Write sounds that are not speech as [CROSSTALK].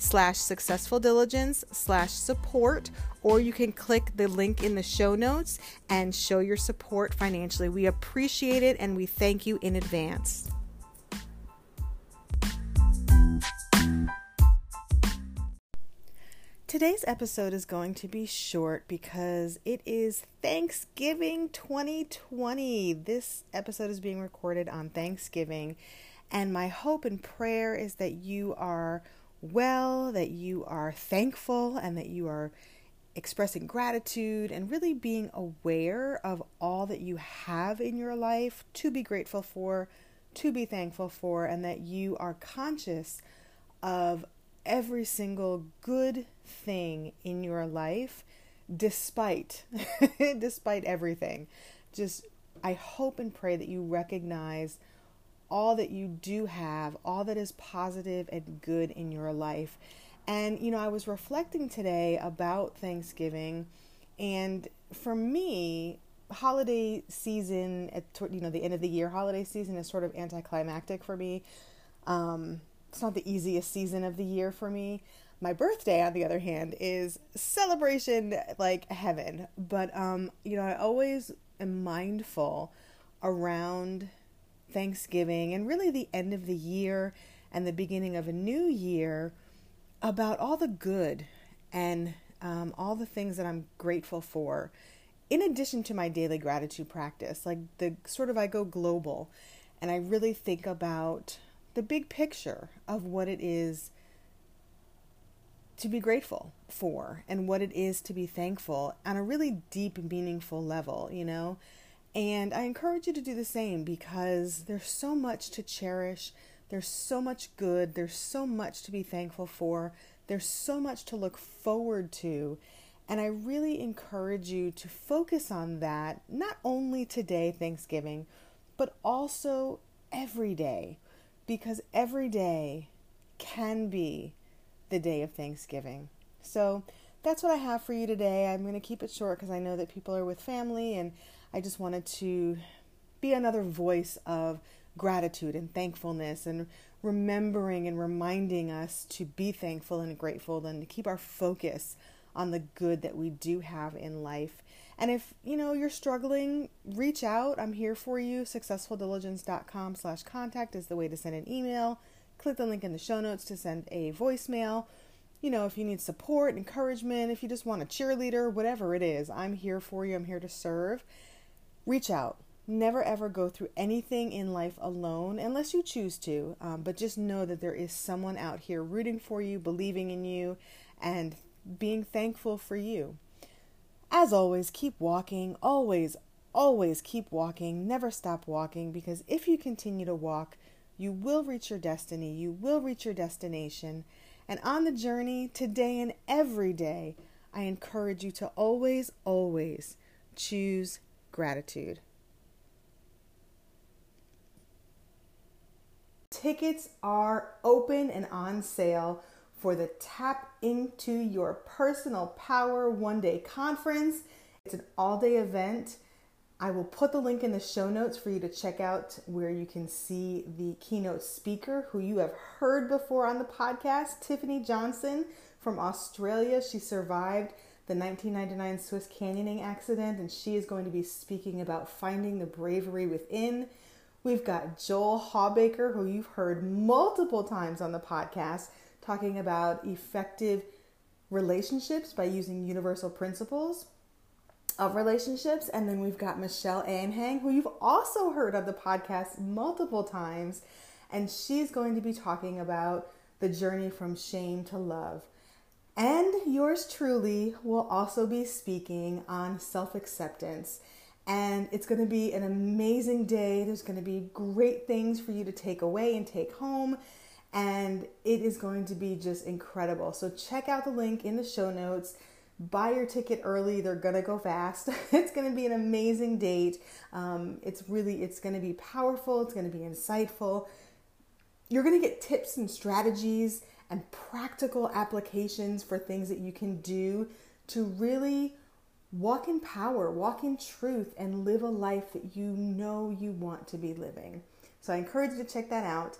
slash successful diligence slash support or you can click the link in the show notes and show your support financially we appreciate it and we thank you in advance Today's episode is going to be short because it is Thanksgiving 2020. This episode is being recorded on Thanksgiving, and my hope and prayer is that you are well, that you are thankful, and that you are expressing gratitude and really being aware of all that you have in your life to be grateful for, to be thankful for, and that you are conscious of every single good thing in your life despite [LAUGHS] despite everything. Just i hope and pray that you recognize all that you do have, all that is positive and good in your life. And, you know, I was reflecting today about Thanksgiving, and for me, holiday season at you know the end of the year holiday season is sort of anticlimactic for me. Um, it's not the easiest season of the year for me. My birthday on the other hand is celebration like heaven. But um, you know i always am mindful around Thanksgiving and really the end of the year and the beginning of a new year about all the good and um, all the things that I'm grateful for, in addition to my daily gratitude practice. Like the sort of I go global and I really think about the big picture of what it is to be grateful for and what it is to be thankful on a really deep, meaningful level, you know. And I encourage you to do the same because there's so much to cherish. There's so much good. There's so much to be thankful for. There's so much to look forward to. And I really encourage you to focus on that, not only today, Thanksgiving, but also every day, because every day can be the day of Thanksgiving. So that's what I have for you today. I'm going to keep it short because I know that people are with family and I just wanted to be another voice of gratitude and thankfulness and remembering and reminding us to be thankful and grateful and to keep our focus on the good that we do have in life. And if, you know, you're struggling, reach out. I'm here for you. Successfuldiligence.com slash contact is the way to send an email. Click the link in the show notes to send a voicemail. You know, if you need support, encouragement, if you just want a cheerleader, whatever it is, I'm here for you. I'm here to serve. Reach out. Never ever go through anything in life alone unless you choose to. Um, but just know that there is someone out here rooting for you, believing in you, and being thankful for you. As always, keep walking, always, always keep walking, never stop walking, because if you continue to walk, you will reach your destiny, you will reach your destination. And on the journey, today and every day, I encourage you to always, always choose gratitude. Tickets are open and on sale for the Tap Into Your Personal Power one day conference. It's an all day event. I will put the link in the show notes for you to check out where you can see the keynote speaker who you have heard before on the podcast, Tiffany Johnson from Australia. She survived the 1999 Swiss canyoning accident and she is going to be speaking about finding the bravery within. We've got Joel Hawbaker, who you've heard multiple times on the podcast talking about effective relationships by using universal principles of relationships. And then we've got Michelle Anhang, who you've also heard of the podcast multiple times. And she's going to be talking about the journey from shame to love. And yours truly will also be speaking on self acceptance. And it's going to be an amazing day. There's going to be great things for you to take away and take home and it is going to be just incredible. So check out the link in the show notes. Buy your ticket early; they're gonna go fast. [LAUGHS] it's gonna be an amazing date. Um, it's really, it's gonna be powerful. It's gonna be insightful. You're gonna get tips and strategies and practical applications for things that you can do to really walk in power, walk in truth, and live a life that you know you want to be living. So I encourage you to check that out.